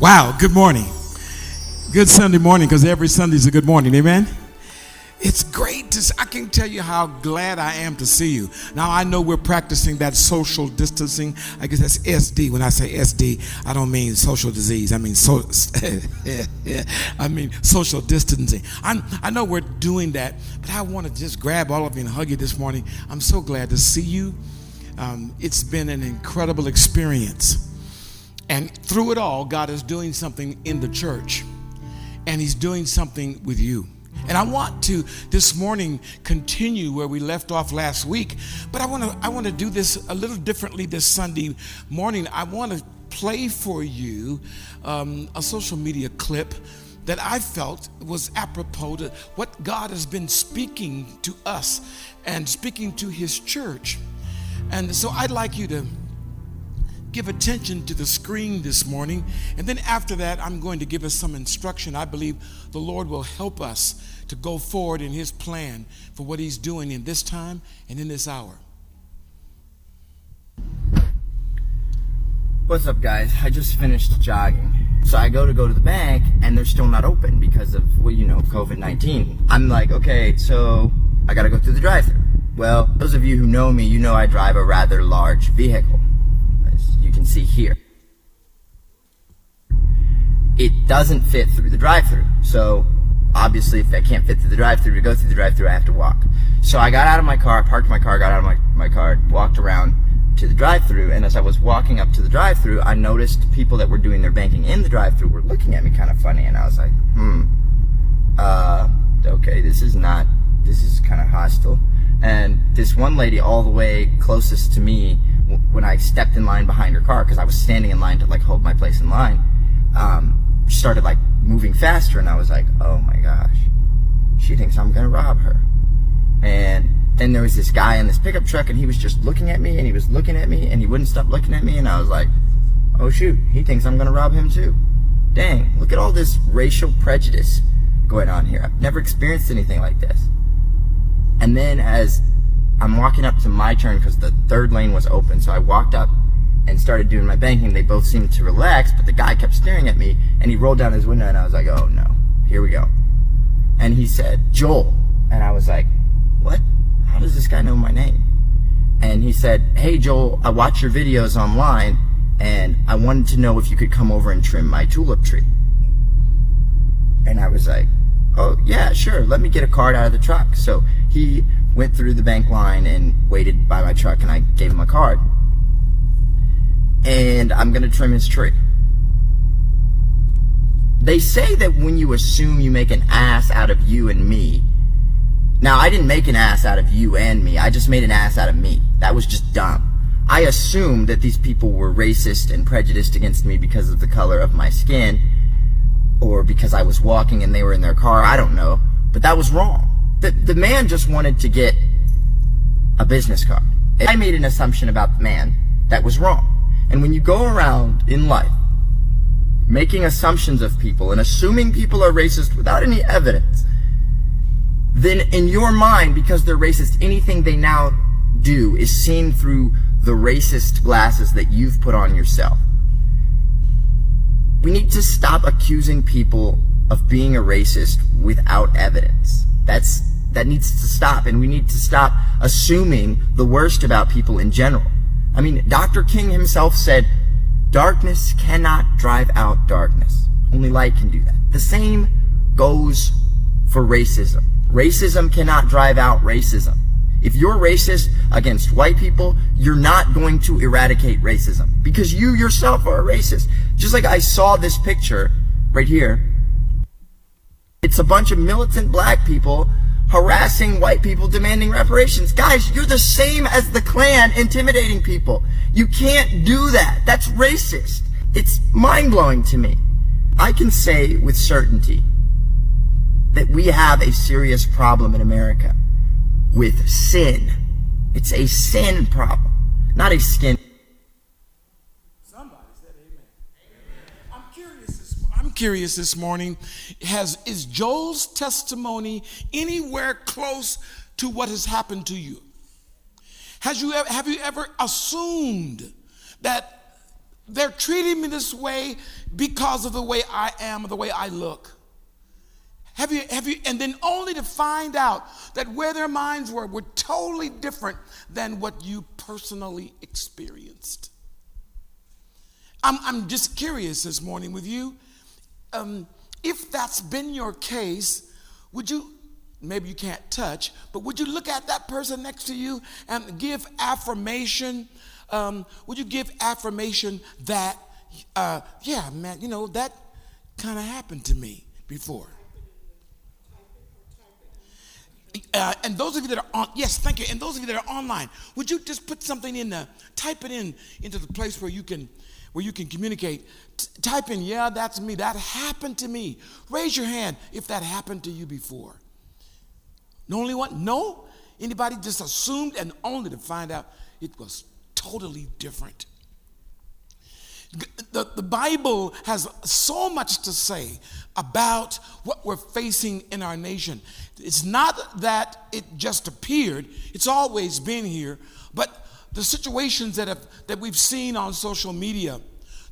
Wow, good morning. Good Sunday morning because every Sunday is a good morning. Amen. It's great to I can tell you how glad I am to see you. Now I know we're practicing that social distancing. I guess that's SD. When I say SD, I don't mean social disease. I mean so I mean social distancing. i I know we're doing that, but I want to just grab all of you and hug you this morning. I'm so glad to see you. Um, it's been an incredible experience. And through it all, God is doing something in the church. And He's doing something with you. And I want to this morning continue where we left off last week, but I want to I want to do this a little differently this Sunday morning. I want to play for you um, a social media clip that I felt was apropos to what God has been speaking to us and speaking to His church. And so I'd like you to give attention to the screen this morning. And then after that, I'm going to give us some instruction. I believe the Lord will help us to go forward in His plan for what He's doing in this time and in this hour. What's up, guys? I just finished jogging. So I go to go to the bank, and they're still not open because of, well, you know, COVID 19. I'm like, okay, so I gotta go through the drive thru. Well, those of you who know me, you know I drive a rather large vehicle can see here. It doesn't fit through the drive-through. So obviously if I can't fit through the drive-through to go through the drive-through, I have to walk. So I got out of my car, parked my car, got out of my, my car, walked around to the drive-through, and as I was walking up to the drive-through, I noticed people that were doing their banking in the drive-through were looking at me kind of funny, and I was like, hmm, uh, okay, this is not, this is kind of hostile. And this one lady all the way closest to me when I stepped in line behind her car because I was standing in line to like hold my place in line, um, started like moving faster, and I was like, oh my gosh, she thinks I'm gonna rob her. And then there was this guy in this pickup truck, and he was just looking at me, and he was looking at me, and he wouldn't stop looking at me, and I was like, oh shoot, he thinks I'm gonna rob him too. Dang, look at all this racial prejudice going on here. I've never experienced anything like this. And then as I'm walking up to my turn because the third lane was open. So I walked up and started doing my banking. They both seemed to relax, but the guy kept staring at me and he rolled down his window and I was like, oh no, here we go. And he said, Joel. And I was like, what? How does this guy know my name? And he said, hey Joel, I watch your videos online and I wanted to know if you could come over and trim my tulip tree. And I was like, oh yeah, sure, let me get a card out of the truck. So he went through the bank line and waited by my truck and I gave him a card. And I'm going to trim his tree. They say that when you assume you make an ass out of you and me, now I didn't make an ass out of you and me, I just made an ass out of me. That was just dumb. I assumed that these people were racist and prejudiced against me because of the color of my skin, or because I was walking and they were in their car, I don't know, but that was wrong the, the man just wanted to get a business card. I made an assumption about the man that was wrong. And when you go around in life making assumptions of people and assuming people are racist without any evidence, then in your mind, because they're racist, anything they now do is seen through the racist glasses that you've put on yourself. We need to stop accusing people of being a racist without evidence. That's that needs to stop, and we need to stop assuming the worst about people in general. I mean, Dr. King himself said, darkness cannot drive out darkness. Only light can do that. The same goes for racism. Racism cannot drive out racism. If you're racist against white people, you're not going to eradicate racism because you yourself are a racist. Just like I saw this picture right here. It's a bunch of militant black people harassing white people, demanding reparations. Guys, you're the same as the Klan intimidating people. You can't do that. That's racist. It's mind blowing to me. I can say with certainty that we have a serious problem in America with sin. It's a sin problem, not a skin. Curious this morning has is Joel's testimony anywhere close to what has happened to you? Has you have you ever assumed that they're treating me this way because of the way I am, or the way I look. Have you, have you, and then only to find out that where their minds were were totally different than what you personally experienced. I'm, I'm just curious this morning with you. Um, if that's been your case, would you, maybe you can't touch, but would you look at that person next to you and give affirmation? Um, would you give affirmation that, uh, yeah, man, you know, that kind of happened to me before? Uh, and those of you that are on, yes, thank you. And those of you that are online, would you just put something in the, type it in into the place where you can, where you can communicate. T- type in, yeah, that's me. That happened to me. Raise your hand if that happened to you before. No only one? No? Anybody just assumed and only to find out it was totally different. The, the Bible has so much to say about what we're facing in our nation. It's not that it just appeared, it's always been here, but the situations that, have, that we've seen on social media,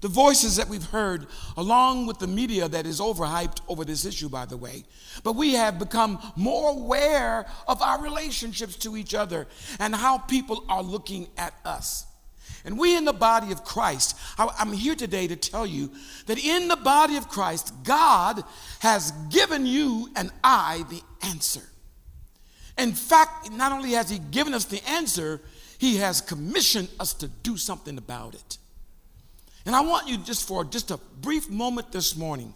the voices that we've heard, along with the media that is overhyped over this issue, by the way. But we have become more aware of our relationships to each other and how people are looking at us. And we in the body of Christ, I'm here today to tell you that in the body of Christ, God has given you and I the answer. In fact, not only has He given us the answer, He has commissioned us to do something about it. And I want you just for just a brief moment this morning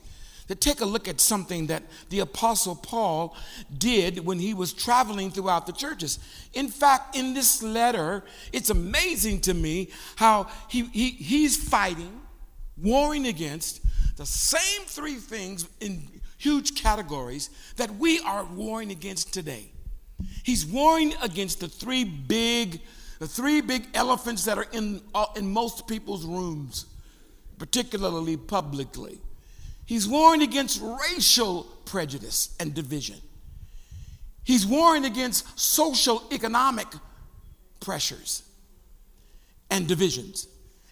to take a look at something that the Apostle Paul did when he was traveling throughout the churches. In fact, in this letter, it's amazing to me how he, he, he's fighting, warring against the same three things in huge categories that we are warring against today. He's warring against the three big, the three big elephants that are in, uh, in most people's rooms, particularly publicly. He's warring against racial prejudice and division. He's warring against social economic pressures and divisions.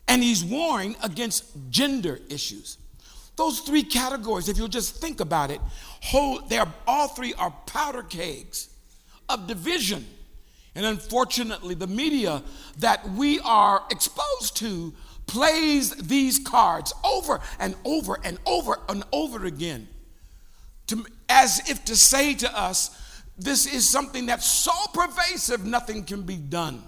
And he's warring against gender issues. Those three categories, if you'll just think about it, whole, they're, all three are powder kegs of division. And unfortunately, the media that we are exposed to plays these cards over and over and over and over again to, as if to say to us, this is something that's so pervasive, nothing can be done.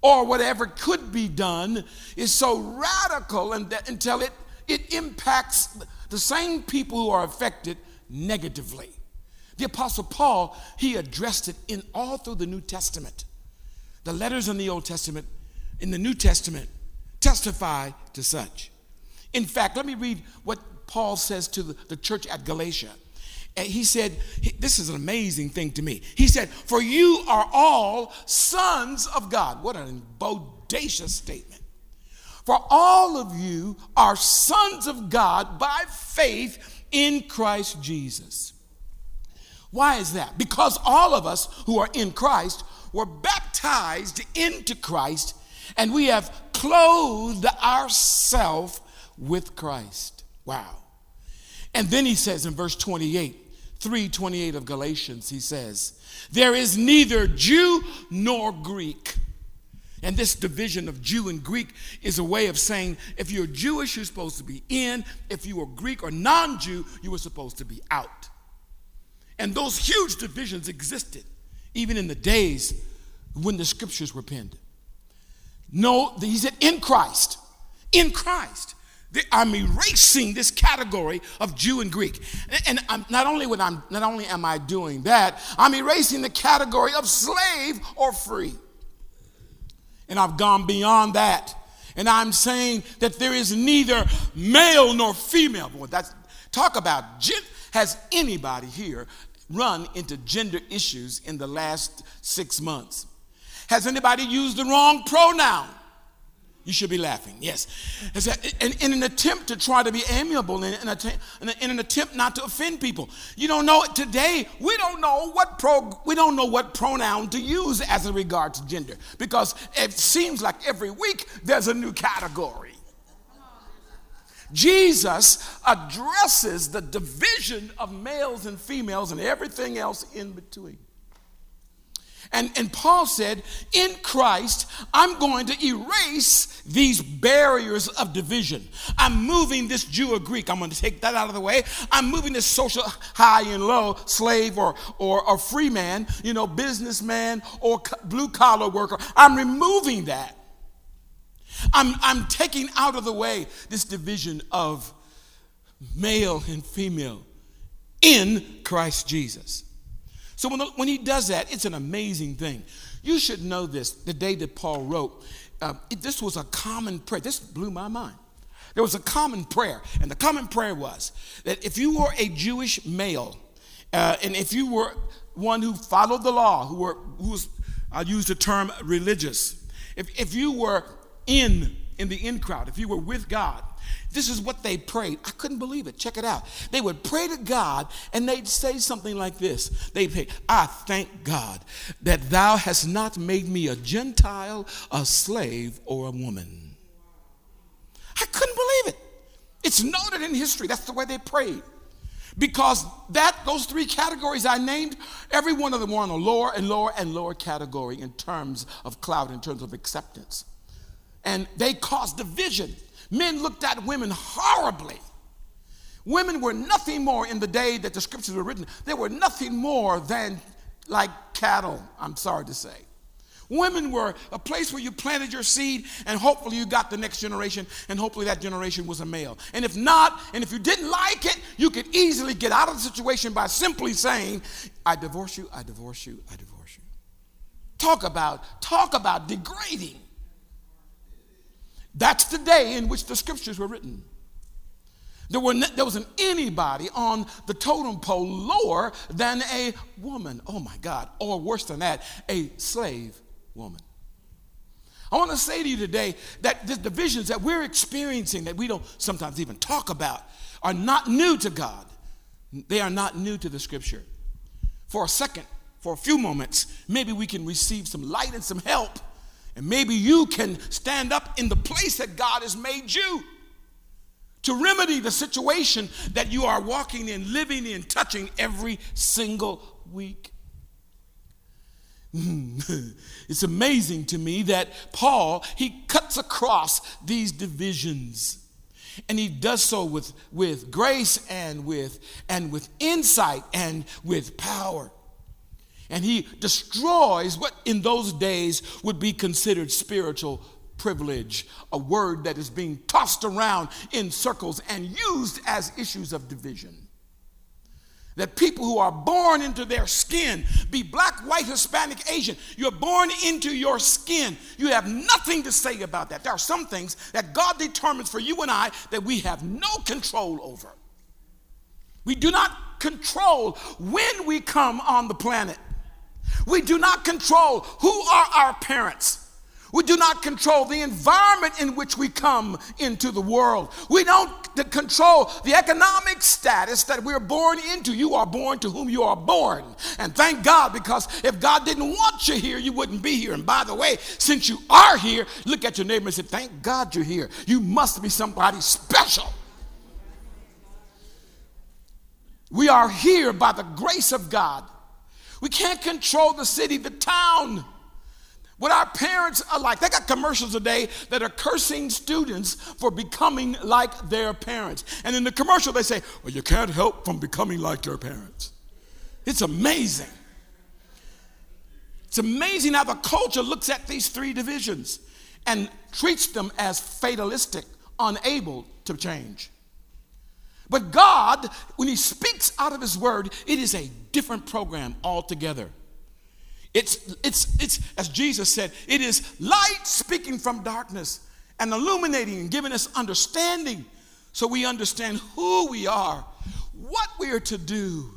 Or whatever could be done is so radical and that, until it, it impacts the same people who are affected negatively. The Apostle Paul, he addressed it in all through the New Testament. The letters in the Old Testament, in the New Testament, testify to such. In fact, let me read what Paul says to the, church at Galatia. And he said, This is an amazing thing to me. He said, For you are all sons of God. What an bodacious statement. For all of you are sons of God by faith in Christ Jesus. Why is that? Because all of us who are in Christ were baptized into Christ and we have clothed ourselves with Christ. Wow. And then he says in verse 28, 328 of Galatians, he says, There is neither Jew nor Greek. And this division of Jew and Greek is a way of saying if you're Jewish, you're supposed to be in. If you are Greek or non Jew, you were supposed to be out. And those huge divisions existed even in the days when the scriptures were penned. No, he said in Christ. In Christ. I'm erasing this category of Jew and Greek. And I'm, not only when I'm not only am I doing that, I'm erasing the category of slave or free. And I've gone beyond that. And I'm saying that there is neither male nor female. Boy, that's talk about has anybody here run into gender issues in the last six months? Has anybody used the wrong pronoun? You should be laughing, yes. In, an attempt to try to be amiable, in, in, in, an attempt not to offend people. You don't know it today. We don't know what pro, we don't know what pronoun to use as a regard to gender because it seems like every week there's a new category. Jesus addresses the division of males and females and everything else in between. And, and Paul said, in Christ, I'm going to erase these barriers of division. I'm moving this Jew or Greek. I'm going to take that out of the way. I'm moving this social high and low, slave or, or, or free man, you know, businessman or blue collar worker. I'm removing that. I'm, I'm taking out of the way this division of male and female in Christ Jesus. So when, the, when he does that, it's an amazing thing. You should know this the day that Paul wrote, uh, it, this was a common prayer. This blew my mind. There was a common prayer, and the common prayer was that if you were a Jewish male, uh, and if you were one who followed the law, who were who was, I'll use the term religious, if, if you were in in the in crowd, if you were with God, this is what they prayed. I couldn't believe it. Check it out. They would pray to God and they'd say something like this. They'd say, I thank God that thou hast not made me a Gentile, a slave, or a woman. I couldn't believe it. It's noted in history. That's the way they prayed. Because that those three categories I named, every one of them were on a lower and lower and lower category in terms of cloud, in terms of acceptance. And they caused division Men looked at women horribly. Women were nothing more in the day that the scriptures were written, they were nothing more than like cattle, I'm sorry to say. Women were a place where you planted your seed and hopefully you got the next generation and hopefully that generation was a male. And if not, and if you didn't like it, you could easily get out of the situation by simply saying, I divorce you, I divorce you, I divorce you. Talk about, talk about degrading. That's the day in which the scriptures were written. There, were, there wasn't anybody on the totem pole lower than a woman. Oh my God. Or worse than that, a slave woman. I want to say to you today that the divisions that we're experiencing, that we don't sometimes even talk about, are not new to God. They are not new to the scripture. For a second, for a few moments, maybe we can receive some light and some help and maybe you can stand up in the place that God has made you to remedy the situation that you are walking in, living in, touching every single week. it's amazing to me that Paul, he cuts across these divisions. And he does so with, with grace and with, and with insight and with power and he destroys what in those days would be considered spiritual privilege, a word that is being tossed around in circles and used as issues of division. That people who are born into their skin, be black, white, Hispanic, Asian, you're born into your skin. You have nothing to say about that. There are some things that God determines for you and I that we have no control over. We do not control when we come on the planet. We do not control who are our parents. We do not control the environment in which we come into the world. We don't control the economic status that we're born into. You are born to whom you are born. And thank God, because if God didn't want you here, you wouldn't be here. And by the way, since you are here, look at your neighbor and say, Thank God you're here. You must be somebody special. We are here by the grace of God. We can't control the city, the town. What our parents are like. They got commercials today that are cursing students for becoming like their parents. And in the commercial, they say, Well, you can't help from becoming like your parents. It's amazing. It's amazing how the culture looks at these three divisions and treats them as fatalistic, unable to change. But God, when He speaks out of His word, it is a different program altogether. It's, it's, it's, as Jesus said, it is light speaking from darkness and illuminating and giving us understanding so we understand who we are, what we are to do,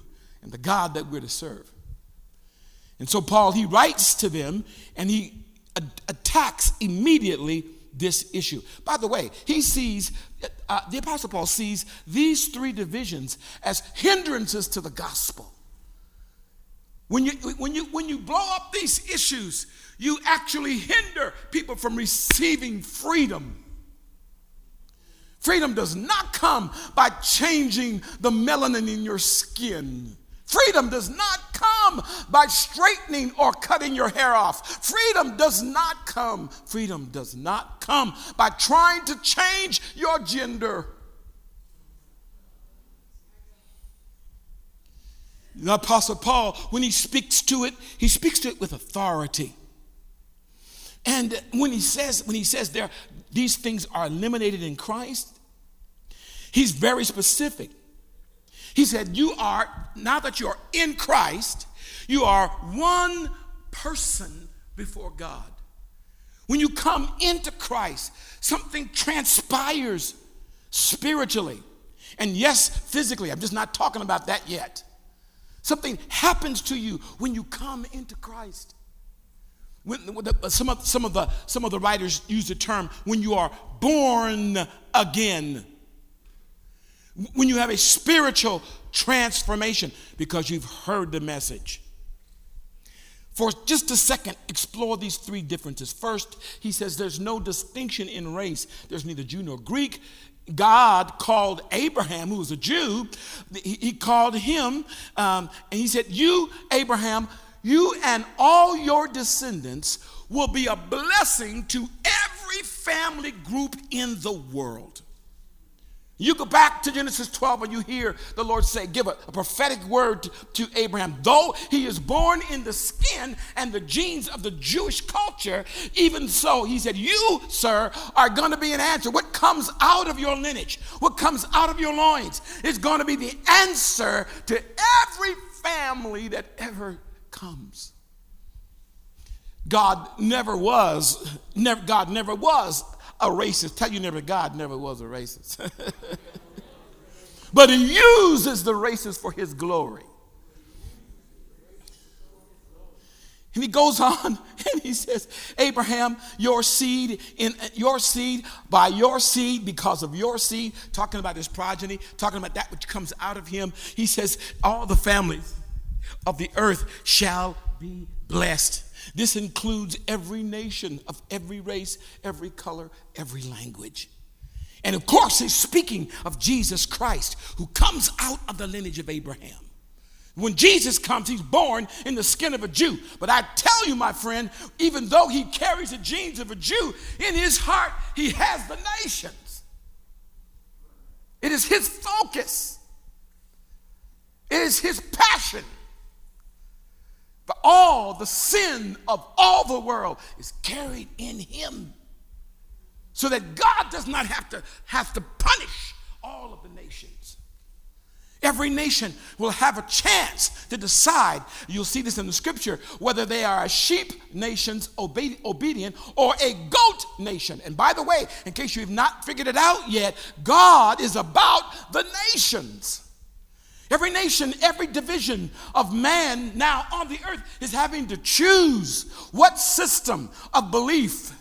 and the God that we're to serve. And so Paul, he writes to them and he attacks immediately this issue. By the way, he sees, uh, the Apostle Paul sees these three divisions as hindrances to the gospel. When you, when, you, when you blow up these issues, you actually hinder people from receiving freedom Freedom does not come by changing the melanin in your skin. Freedom does not come by straightening or cutting your hair off. Freedom does not come. Freedom does not come by trying to change your gender. The Apostle Paul, when he speaks to it, he speaks to it with authority. And when he says, when he says there, these things are eliminated in Christ, he's very specific. He said, You are, now that you're in Christ, you are one person before God. When you come into Christ, something transpires spiritually. And yes, physically. I'm just not talking about that yet. Something happens to you when you come into Christ. When, some, of, some, of the, some of the writers use the term when you are born again when you have a spiritual transformation because you've heard the message. For just a second, explore these three differences. First, he says there's no distinction in race, there's neither Jew nor Greek. God called Abraham, who was a Jew, he, called him, um, and he said, You, Abraham, you and all your descendants will be a blessing to every family group in the world. You go back to Genesis 12 and you hear the Lord say, give a, a prophetic word to, to, Abraham. Though he is born in the skin and the genes of the Jewish culture, even so, he said, You, sir, are going to be an answer. What comes out of your lineage, what comes out of your loins, is going to be the answer to every family that ever comes. God never was, never, God never was a racist. Tell you never, God never was a racist. but he uses the racist for his glory. And he goes on and he says, Abraham, your seed, in your seed, by your seed, because of your seed, talking about his progeny, talking about that which comes out of him. He says, all the families of the earth shall be blessed. This includes every nation of every race, every color, every language. And of course, he's speaking of Jesus Christ, who comes out of the lineage of Abraham. When Jesus comes, he's born in the skin of a Jew. But I tell you, my friend, even though he carries the genes of a Jew, in his heart, he has the nations. It is his focus, it is his passion. For all the sin of all the world is carried in him. So that God does not have to have to punish all of the nations. Every nation will have a chance to decide, you'll see this in the scripture, whether they are a sheep nations obedient or a goat nation. And by the way, in case you've not figured it out yet, God is about the nations. Every nation, every division of man now on the earth is having to choose what system of belief,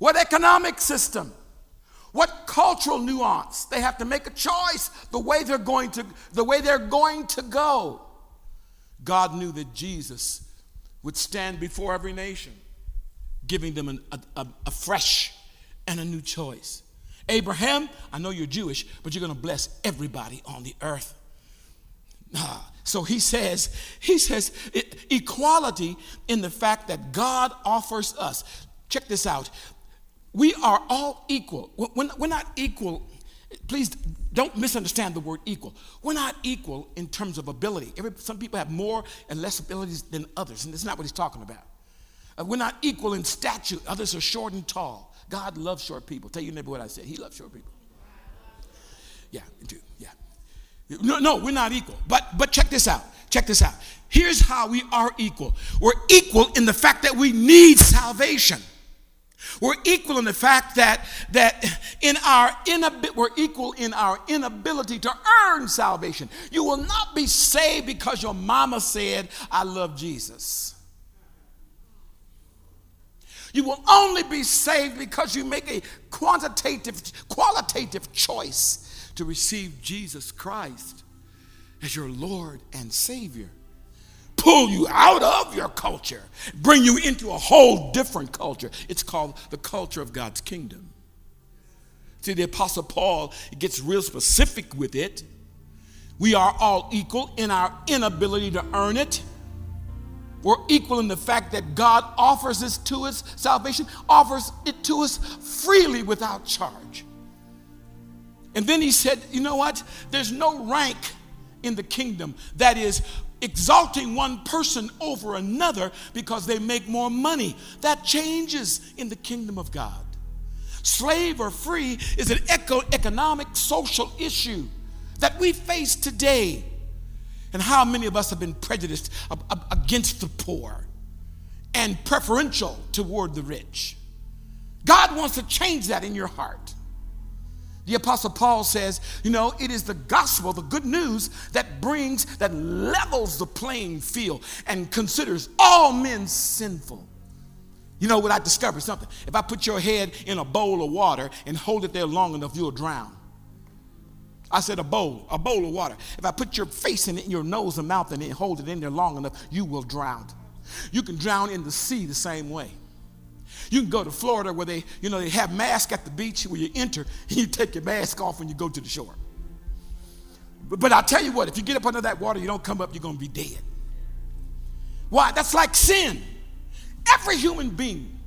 what economic system, what cultural nuance. They have to make a choice the way they're going to the way they're going to go. God knew that Jesus would stand before every nation, giving them an, a, a, a fresh and a new choice. Abraham, I know you're Jewish, but you're going to bless everybody on the earth. So he says, he says equality in the fact that God offers us. Check this out. We are all equal. We're not equal. Please don't misunderstand the word equal. We're not equal in terms of ability. some people have more and less abilities than others, and that's not what he's talking about. Uh, we're not equal in stature. Others are short and tall. God loves short people. Tell your neighbor what I said. He loves short people. Yeah, do. Yeah. No, no, we're not equal. But but check this out. Check this out. Here's how we are equal. We're equal in the fact that we need salvation. We're equal in the fact that that in our inabi- we're equal in our inability to earn salvation. You will not be saved because your mama said, "I love Jesus." You will only be saved because you make a quantitative, qualitative choice to receive Jesus Christ as your Lord and Savior. Pull you out of your culture, bring you into a whole different culture. It's called the culture of God's kingdom. See, the Apostle Paul gets real specific with it. We are all equal in our inability to earn it. We're equal in the fact that God offers this to us, salvation, offers it to us freely without charge. And then he said, You know what? There's no rank in the kingdom that is exalting one person over another because they make more money. That changes in the kingdom of God. Slave or free is an eco- economic, social issue that we face today. And how many of us have been prejudiced against the poor and preferential toward the rich? God wants to change that in your heart. The Apostle Paul says, you know, it is the gospel, the good news that brings, that levels the playing field and considers all men sinful. You know what I discovered? Something. If I put your head in a bowl of water and hold it there long enough, you'll drown. I said a bowl, a bowl of water. If I put your face in it, your nose and mouth in it, and hold it in there long enough, you will drown. You can drown in the sea the same way. You can go to Florida where they, you know, they have masks at the beach where you enter and you take your mask off when you go to the shore. But, but I'll tell you what, if you get up under that water, you don't come up, you're going to be dead. Why? That's like sin. Every human being,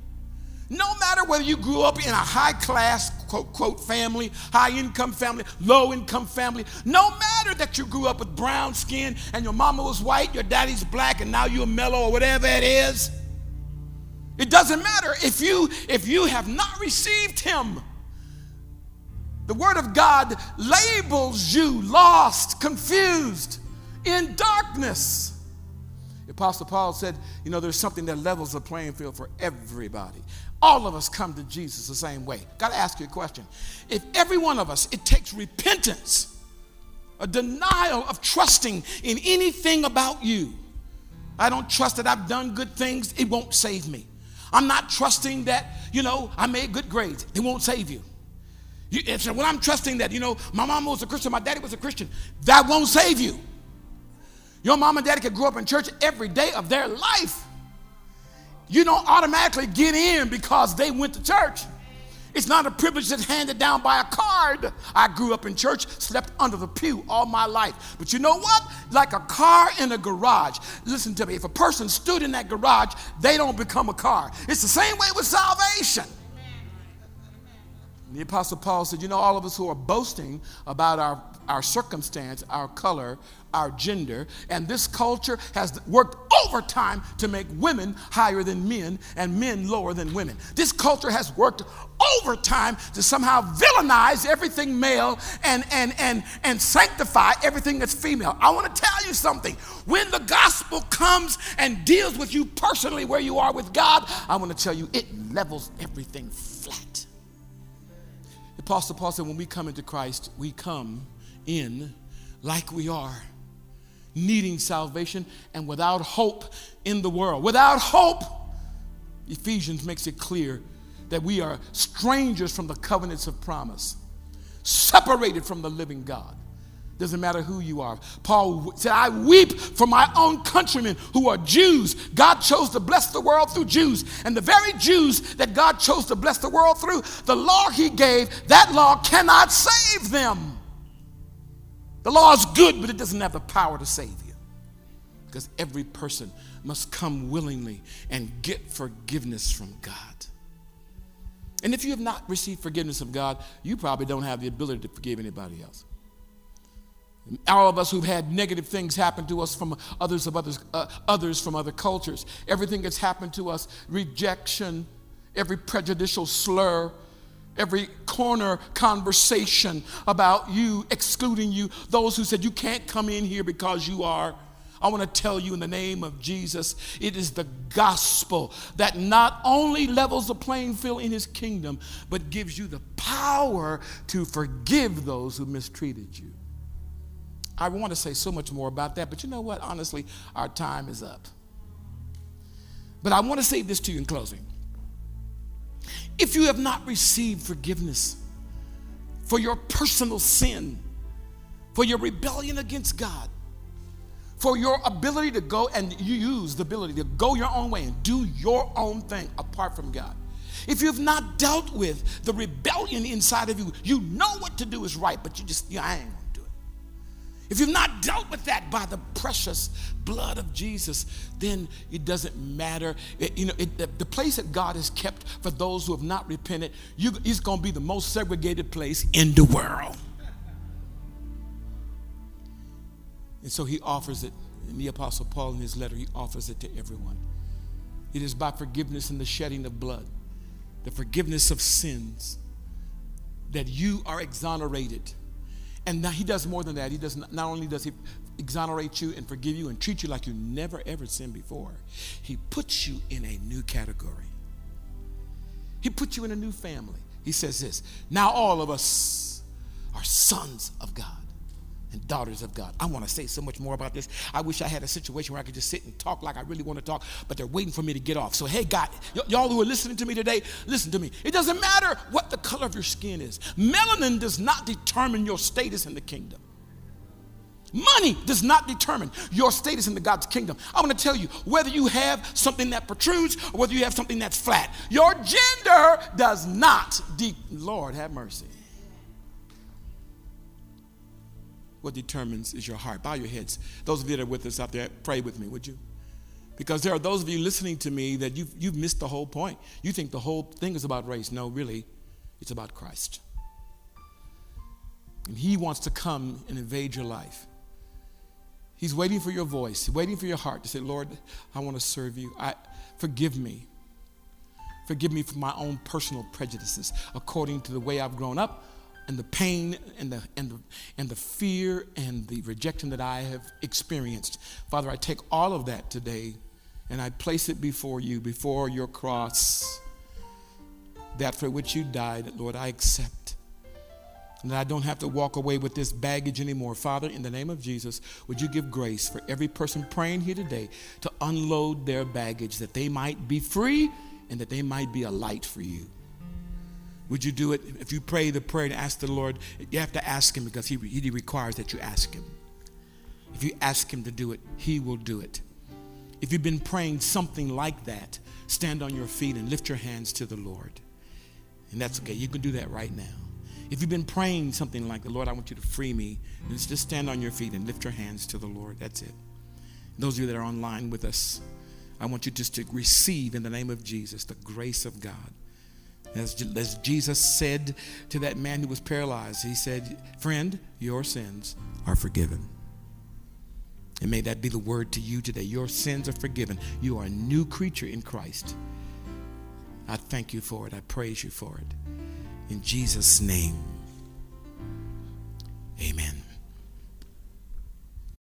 no matter whether you grew up in a high class, quote, quote, family, high income family, low income family, no matter that you grew up with brown skin and your mama was white, your daddy's black, and now you're mellow or whatever it is, it doesn't matter if you if you have not received him. The word of God labels you lost, confused, in darkness. Apostle Paul said, you know, there's something that levels the playing field for everybody. All of us come to Jesus the same way. Got to ask you a question. If every one of us, it takes repentance, a denial of trusting in anything about you. I don't trust that I've done good things, it won't save me. I'm not trusting that, you know, I made good grades. It won't save you. you I'm trusting that, you know, my mom was a Christian, my daddy was a Christian, that won't save you. Your mom and daddy could grow up in church every day of their life. You don't automatically get in because they went to church. It's not a privilege that's handed down by a card. I grew up in church, slept under the pew all my life. But you know what? Like a car in a garage. Listen to me. If a person stood in that garage, they don't become a car. It's the same way with salvation. The Apostle Paul said, You know, all of us who are boasting about our, our circumstance, our color, our gender, and this culture has worked overtime to make women higher than men and men lower than women. This culture has worked overtime to somehow villainize everything male and, and, and, and sanctify everything that's female. I want to tell you something. When the gospel comes and deals with you personally where you are with God, I want to tell you it levels everything flat. Apostle Paul said, when we come into Christ, we come in like we are needing salvation and without hope in the world. Without hope, Ephesians makes it clear that we are strangers from the covenants of promise, separated from the living God. Doesn't matter who you are. Paul said, I weep for my own countrymen who are Jews. God chose to bless the world through Jews. And the very Jews that God chose to bless the world through, the law he gave, that law cannot save them. The law is good, but it doesn't have the power to save you. Because every person must come willingly and get forgiveness from God. And if you have not received forgiveness of God, you probably don't have the ability to forgive anybody else. All of us who've had negative things happen to us from others of others, uh, others from other cultures, everything that's happened to us, rejection, every prejudicial slur, every corner conversation about you, excluding you, those who said you can't come in here because you are. I want to tell you in the name of Jesus, it is the gospel that not only levels the playing field in his kingdom, but gives you the power to forgive those who mistreated you. I want to say so much more about that, but you know what? Honestly, our time is up. But I want to say this to you in closing. If you have not received forgiveness for your personal sin, for your rebellion against God, for your ability to go and you use the ability to go your own way and do your own thing apart from God. If you've not dealt with the rebellion inside of you, you know what to do is right, but you just, yeah, I ain't. If you've not dealt with that by the precious blood of Jesus, then it doesn't matter. It, you know, it, the, the, place that God has kept for those who have not repented, you, it's gonna be the most segregated place in the world. And so he offers it. In the Apostle Paul, in his letter, he offers it to everyone. It is by forgiveness and the shedding of blood, the forgiveness of sins, that you are exonerated. And now he does more than that. He does not, not only does he exonerate you and forgive you and treat you like you never ever sinned before, he puts you in a new category. He puts you in a new family. He says this now all of us are sons of God and daughters of God. I want to say so much more about this. I wish I had a situation where I could just sit and talk like I really want to talk, but they're waiting for me to get off. So, hey, God, y- y'all who are listening to me today, listen to me. It doesn't matter what the color of your skin is, melanin does not determine your status in the kingdom. Money does not determine your status in the God's kingdom. I want to tell you whether you have something that protrudes or whether you have something that's flat. Your gender does not. De- Lord, have mercy. What determines is your heart. Bow your heads. Those of you that are with us out there, pray with me, would you? Because there are those of you listening to me that you've, you've missed the whole point. You think the whole thing is about race. No, really, it's about Christ. And He wants to come and invade your life. He's waiting for your voice, waiting for your heart to say, Lord, I want to serve you. I, forgive me. Forgive me for my own personal prejudices according to the way I've grown up and the pain and the, and, the, and the fear and the rejection that I have experienced. Father, I take all of that today and I place it before you, before your cross, that for which you died, Lord, I accept. And that I don't have to walk away with this baggage anymore. Father, in the name of Jesus, would you give grace for every person praying here today to unload their baggage that they might be free and that they might be a light for you. Would you do it? If you pray the prayer and ask the Lord, you have to ask Him because He, he requires that you ask Him. If you ask Him to do it, He will do it. If you've been praying something like that, stand on your feet and lift your hands to the Lord. And that's okay. You can do that right now. If you've been praying something like the Lord, I want you to free me, just stand on your feet and lift your hands to the Lord. That's it. Those of you that are online with us, I want you just to receive in the name of Jesus the grace of God. As, as Jesus said to that man who was paralyzed, he said, Friend, your sins are forgiven. And may that be the word to you today. Your sins are forgiven. You are a new creature in Christ. I thank you for it. I praise you for it. In Jesus' name, amen.